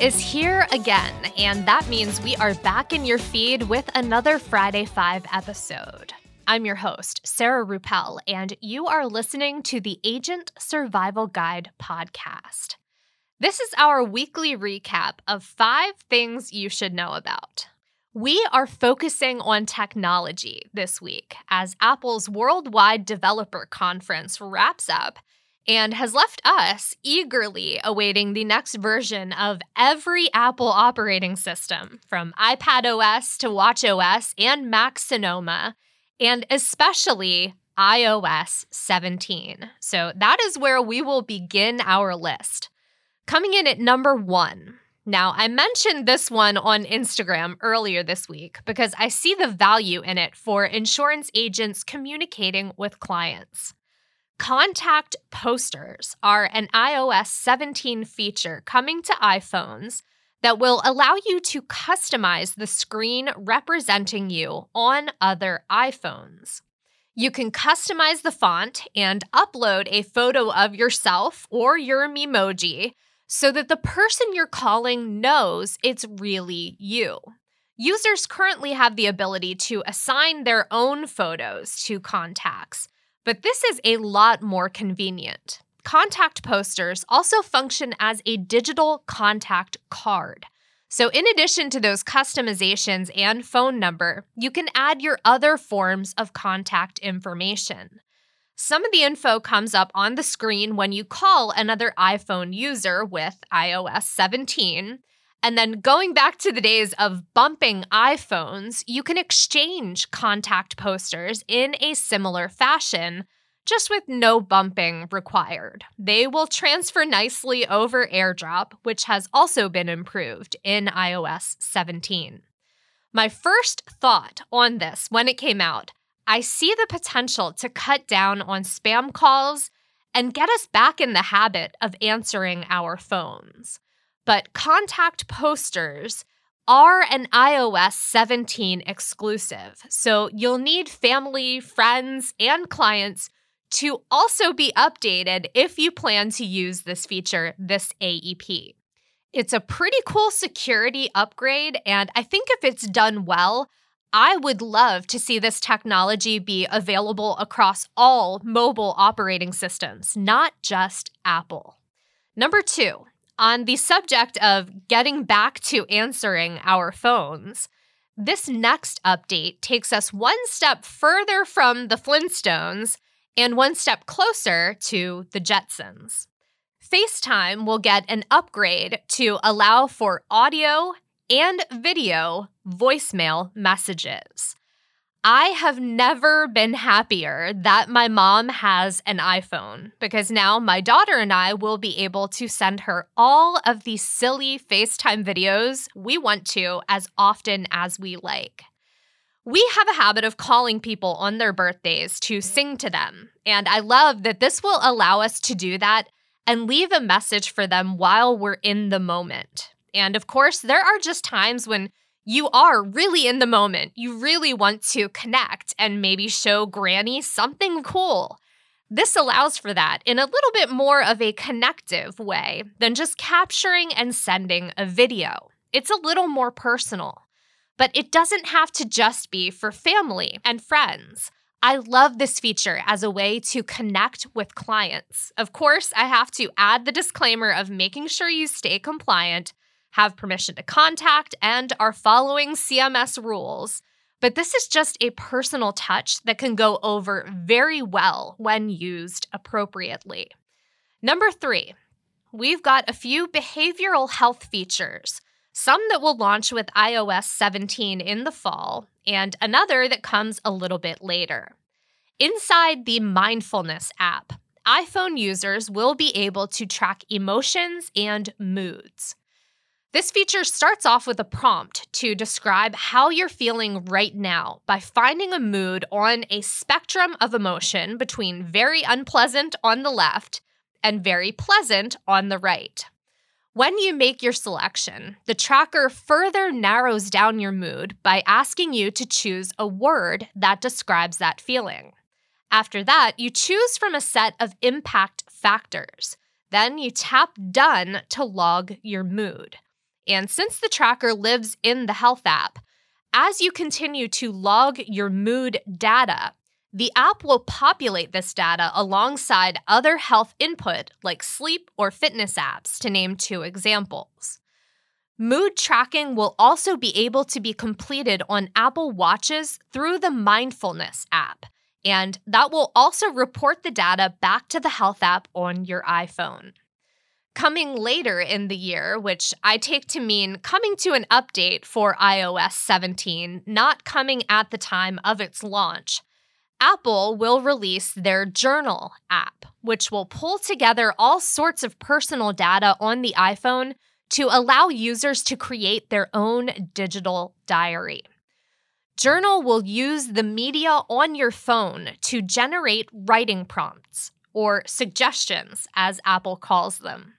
Is here again, and that means we are back in your feed with another Friday 5 episode. I'm your host, Sarah Rueppel, and you are listening to the Agent Survival Guide podcast. This is our weekly recap of five things you should know about. We are focusing on technology this week as Apple's Worldwide Developer Conference wraps up and has left us eagerly awaiting the next version of every Apple operating system, from iPad OS to Watch OS and Mac Sonoma, and especially iOS 17. So that is where we will begin our list. Coming in at number one. Now, I mentioned this one on Instagram earlier this week because I see the value in it for insurance agents communicating with clients. Contact posters are an iOS 17 feature coming to iPhones that will allow you to customize the screen representing you on other iPhones. You can customize the font and upload a photo of yourself or your Memoji so that the person you're calling knows it's really you. Users currently have the ability to assign their own photos to contacts, but this is a lot more convenient. Contact posters also function as a digital contact card. So, in addition to those customizations and phone number, you can add your other forms of contact information. Some of the info comes up on the screen when you call another iPhone user with iOS 17. And then going back to the days of bumping iPhones, you can exchange contact posters in a similar fashion, just with no bumping required. They will transfer nicely over AirDrop, which has also been improved in iOS 17. My first thought on this when it came out, I see the potential to cut down on spam calls and get us back in the habit of answering our phones but contact posters are an iOS 17 exclusive. So you'll need family, friends, and clients to also be updated if you plan to use this feature this AEP. It's a pretty cool security upgrade, and I think if it's done well, I would love to see this technology be available across all mobile operating systems, not just Apple. Number two, on the subject of getting back to answering our phones, this next update takes us one step further from the Flintstones and one step closer to the Jetsons. FaceTime will get an upgrade to allow for audio and video voicemail messages. I have never been happier that my mom has an iPhone because now my daughter and I will be able to send her all of the silly FaceTime videos we want to as often as we like. We have a habit of calling people on their birthdays to sing to them, and I love that this will allow us to do that and leave a message for them while we're in the moment. And of course, there are just times when you are really in the moment. You really want to connect and maybe show Granny something cool. This allows for that in a little bit more of a connective way than just capturing and sending a video. It's a little more personal. But it doesn't have to just be for family and friends. I love this feature as a way to connect with clients. Of course, I have to add the disclaimer of making sure you stay compliant have permission to contact, and are following CMS rules. But this is just a personal touch that can go over very well when used appropriately. Number three, we've got a few behavioral health features, some that will launch with iOS 17 in the fall, and another that comes a little bit later. Inside the Mindfulness app, iPhone users will be able to track emotions and moods. This feature starts off with a prompt to describe how you're feeling right now by finding a mood on a spectrum of emotion between very unpleasant on the left and very pleasant on the right. When you make your selection, the tracker further narrows down your mood by asking you to choose a word that describes that feeling. After that, you choose from a set of impact factors. Then you tap Done to log your mood. And since the tracker lives in the health app, as you continue to log your mood data, the app will populate this data alongside other health input like sleep or fitness apps, to name two examples. Mood tracking will also be able to be completed on Apple Watches through the Mindfulness app, and that will also report the data back to the Health app on your iPhone. Coming later in the year, which I take to mean coming to an update for iOS 17, not coming at the time of its launch, Apple will release their Journal app, which will pull together all sorts of personal data on the iPhone to allow users to create their own digital diary. Journal will use the media on your phone to generate writing prompts, or suggestions, as Apple calls them.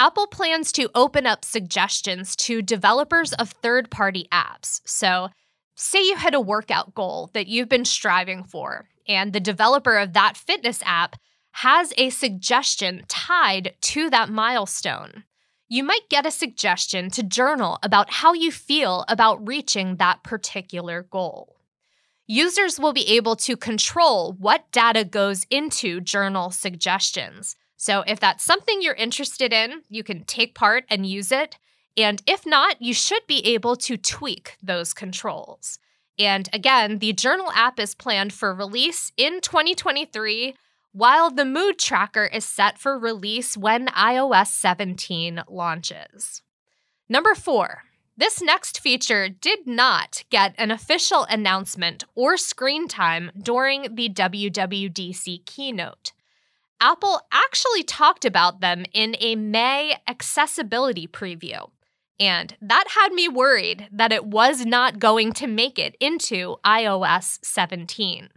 Apple plans to open up suggestions to developers of third party apps. So, say you had a workout goal that you've been striving for, and the developer of that fitness app has a suggestion tied to that milestone you might get a suggestion to journal about how you feel about reaching that particular goal. Users will be able to control what data goes into journal suggestions. So, if that's something you're interested in, you can take part and use it. And if not, you should be able to tweak those controls. And again, the Journal app is planned for release in 2023 while the mood tracker is set for release when iOS 17 launches. Number four, this next feature did not get an official announcement or screen time during the WWDC keynote. Apple actually talked about them in a May accessibility preview, and that had me worried that it was not going to make it into iOS 17.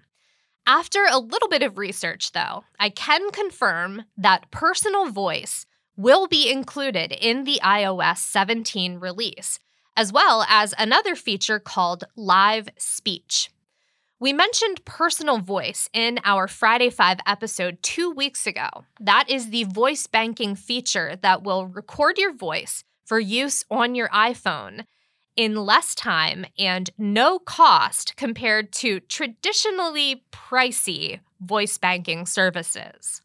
After a little bit of research, though, I can confirm that personal voice will be included in the iOS 17 release, as well as another feature called Live Speech. We mentioned personal voice in our Friday 5 episode two weeks ago. That is the voice banking feature that will record your voice for use on your iPhone in less time and no cost compared to traditionally pricey voice banking services.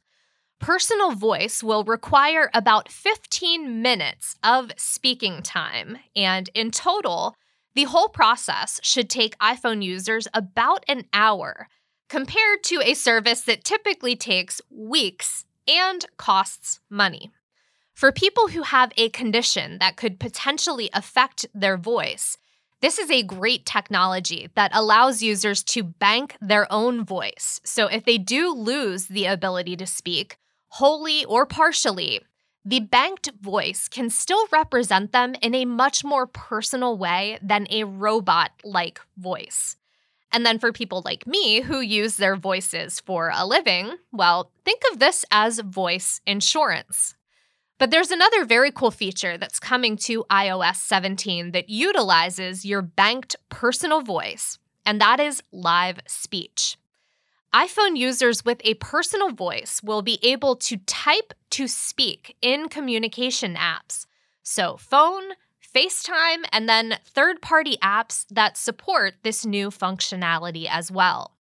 Personal voice will require about 15 minutes of speaking time, and in total, the whole process should take iPhone users about an hour, compared to a service that typically takes weeks and costs money. For people who have a condition that could potentially affect their voice, this is a great technology that allows users to bank their own voice. So if they do lose the ability to speak, wholly or partially, the banked voice can still represent them in a much more personal way than a robot like voice. And then for people like me who use their voices for a living, well, think of this as voice insurance. But there's another very cool feature that's coming to iOS 17 that utilizes your banked personal voice, and that is live speech. iPhone users with a personal voice will be able to type to speak in communication apps. So, phone, FaceTime, and then third party apps that support this new functionality as well.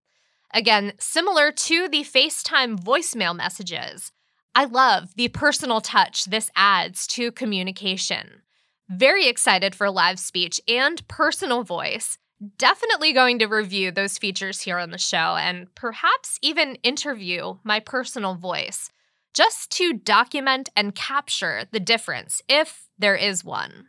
Again, similar to the FaceTime voicemail messages, I love the personal touch this adds to communication. Very excited for live speech and personal voice. Definitely going to review those features here on the show and perhaps even interview my personal voice just to document and capture the difference if there is one.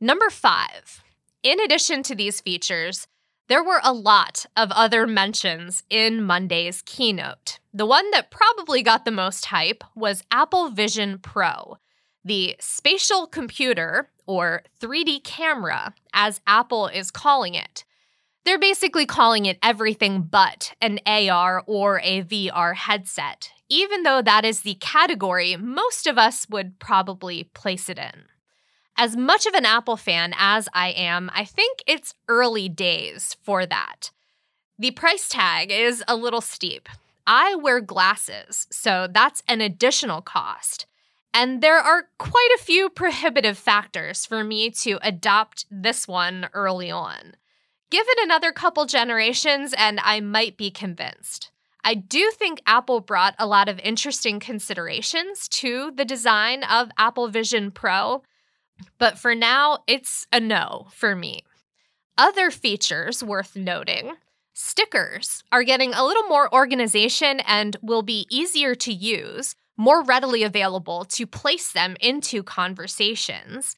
Number five, in addition to these features, there were a lot of other mentions in Monday's keynote. The one that probably got the most hype was Apple Vision Pro, the spatial computer, or 3D camera, as Apple is calling it. They're basically calling it everything but an AR or a VR headset, even though that is the category most of us would probably place it in. As much of an Apple fan as I am, I think it's early days for that. The price tag is a little steep. I wear glasses, so that's an additional cost. And there are quite a few prohibitive factors for me to adopt this one early on. Give it another couple generations, and I might be convinced. I do think Apple brought a lot of interesting considerations to the design of Apple Vision Pro, but for now, it's a no for me. Other features worth noting stickers are getting a little more organization and will be easier to use more readily available to place them into conversations.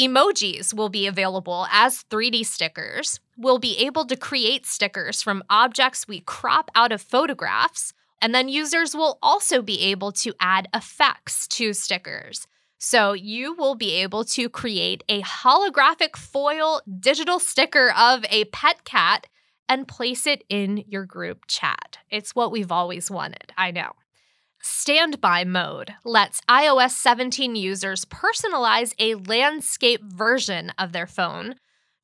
Emojis will be available as 3D stickers. We'll be able to create stickers from objects we crop out of photographs. And then users will also be able to add effects to stickers. So you will be able to create a holographic foil digital sticker of a pet cat and place it in your group chat. It's what we've always wanted, I know. Standby mode lets iOS 17 users personalize a landscape version of their phone,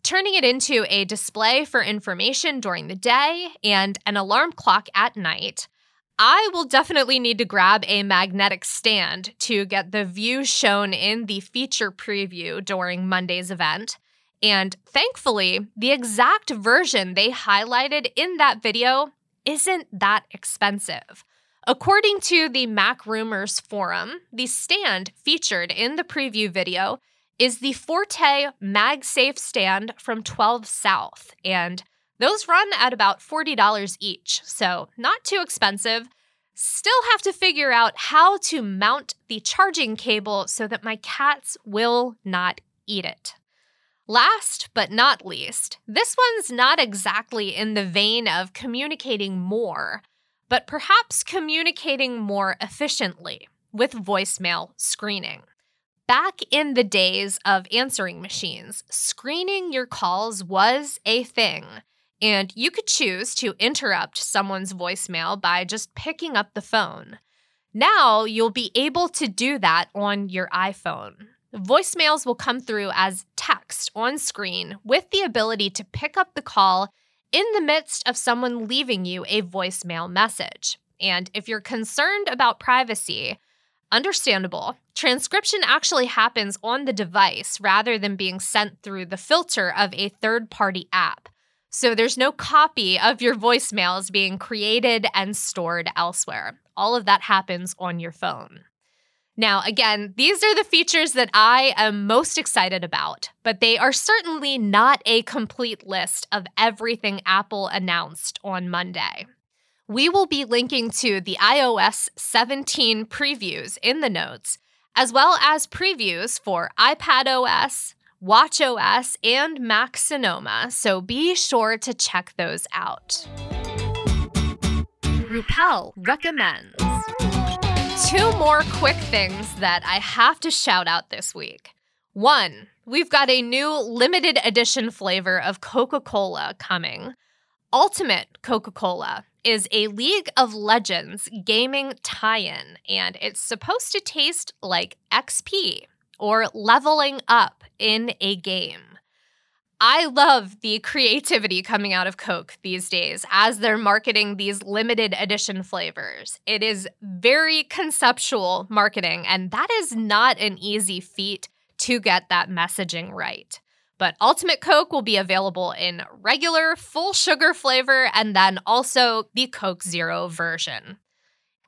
turning it into a display for information during the day and an alarm clock at night. I will definitely need to grab a magnetic stand to get the view shown in the feature preview during Monday's event. And thankfully, the exact version they highlighted in that video isn't that expensive. According to the Mac Rumors forum, the stand featured in the preview video is the Forte MagSafe stand from 12 South, and those run at about $40 each, so not too expensive. Still have to figure out how to mount the charging cable so that my cats will not eat it. Last but not least, this one's not exactly in the vein of communicating more but perhaps communicating more efficiently with voicemail screening. Back in the days of answering machines, screening your calls was a thing, and you could choose to interrupt someone's voicemail by just picking up the phone. Now you'll be able to do that on your iPhone. Voicemails will come through as text on screen with the ability to pick up the call in the midst of someone leaving you a voicemail message. And if you're concerned about privacy, understandable. Transcription actually happens on the device rather than being sent through the filter of a third party app. So there's no copy of your voicemails being created and stored elsewhere. All of that happens on your phone. Now, again, these are the features that I am most excited about, but they are certainly not a complete list of everything Apple announced on Monday. We will be linking to the iOS 17 previews in the notes, as well as previews for iPad OS, Watch OS, and Mac Sonoma, so be sure to check those out. Rueppel recommends. Two more quick things that I have to shout out this week. One, we've got a new limited edition flavor of Coca Cola coming. Ultimate Coca Cola is a League of Legends gaming tie in, and it's supposed to taste like XP or leveling up in a game. I love the creativity coming out of Coke these days as they're marketing these limited edition flavors. It is very conceptual marketing, and that is not an easy feat to get that messaging right. But Ultimate Coke will be available in regular, full sugar flavor, and then also the Coke Zero version.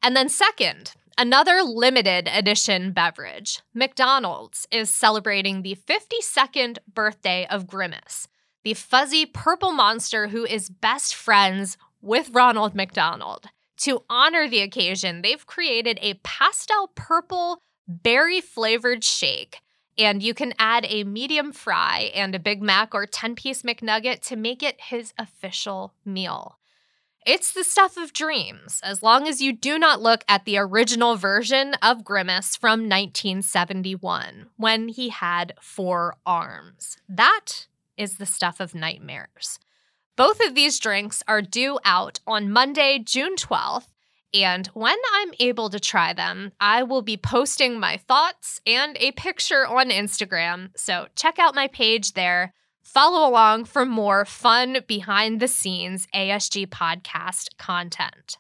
And then, second, Another limited edition beverage, McDonald's, is celebrating the 52nd birthday of Grimace, the fuzzy purple monster who is best friends with Ronald McDonald. To honor the occasion, they've created a pastel purple berry flavored shake, and you can add a medium fry and a Big Mac or 10 piece McNugget to make it his official meal. It's the stuff of dreams, as long as you do not look at the original version of Grimace from 1971, when he had four arms. That is the stuff of nightmares. Both of these drinks are due out on Monday, June 12th, and when I'm able to try them, I will be posting my thoughts and a picture on Instagram, so check out my page there Follow along for more fun behind the scenes ASG podcast content.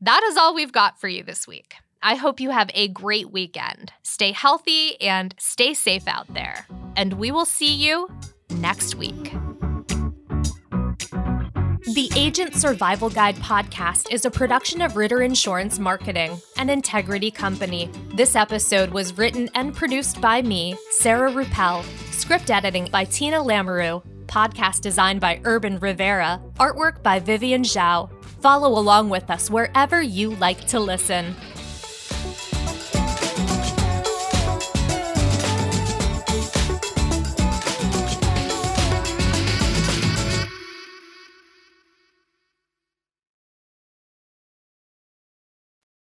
That is all we've got for you this week. I hope you have a great weekend. Stay healthy and stay safe out there. And we will see you next week. The Agent Survival Guide podcast is a production of Ritter Insurance Marketing, an integrity company. This episode was written and produced by me, Sarah Rueppel, script editing by Tina Lamoreux, podcast design by Urban Rivera, artwork by Vivian Zhao. Follow along with us wherever you like to listen.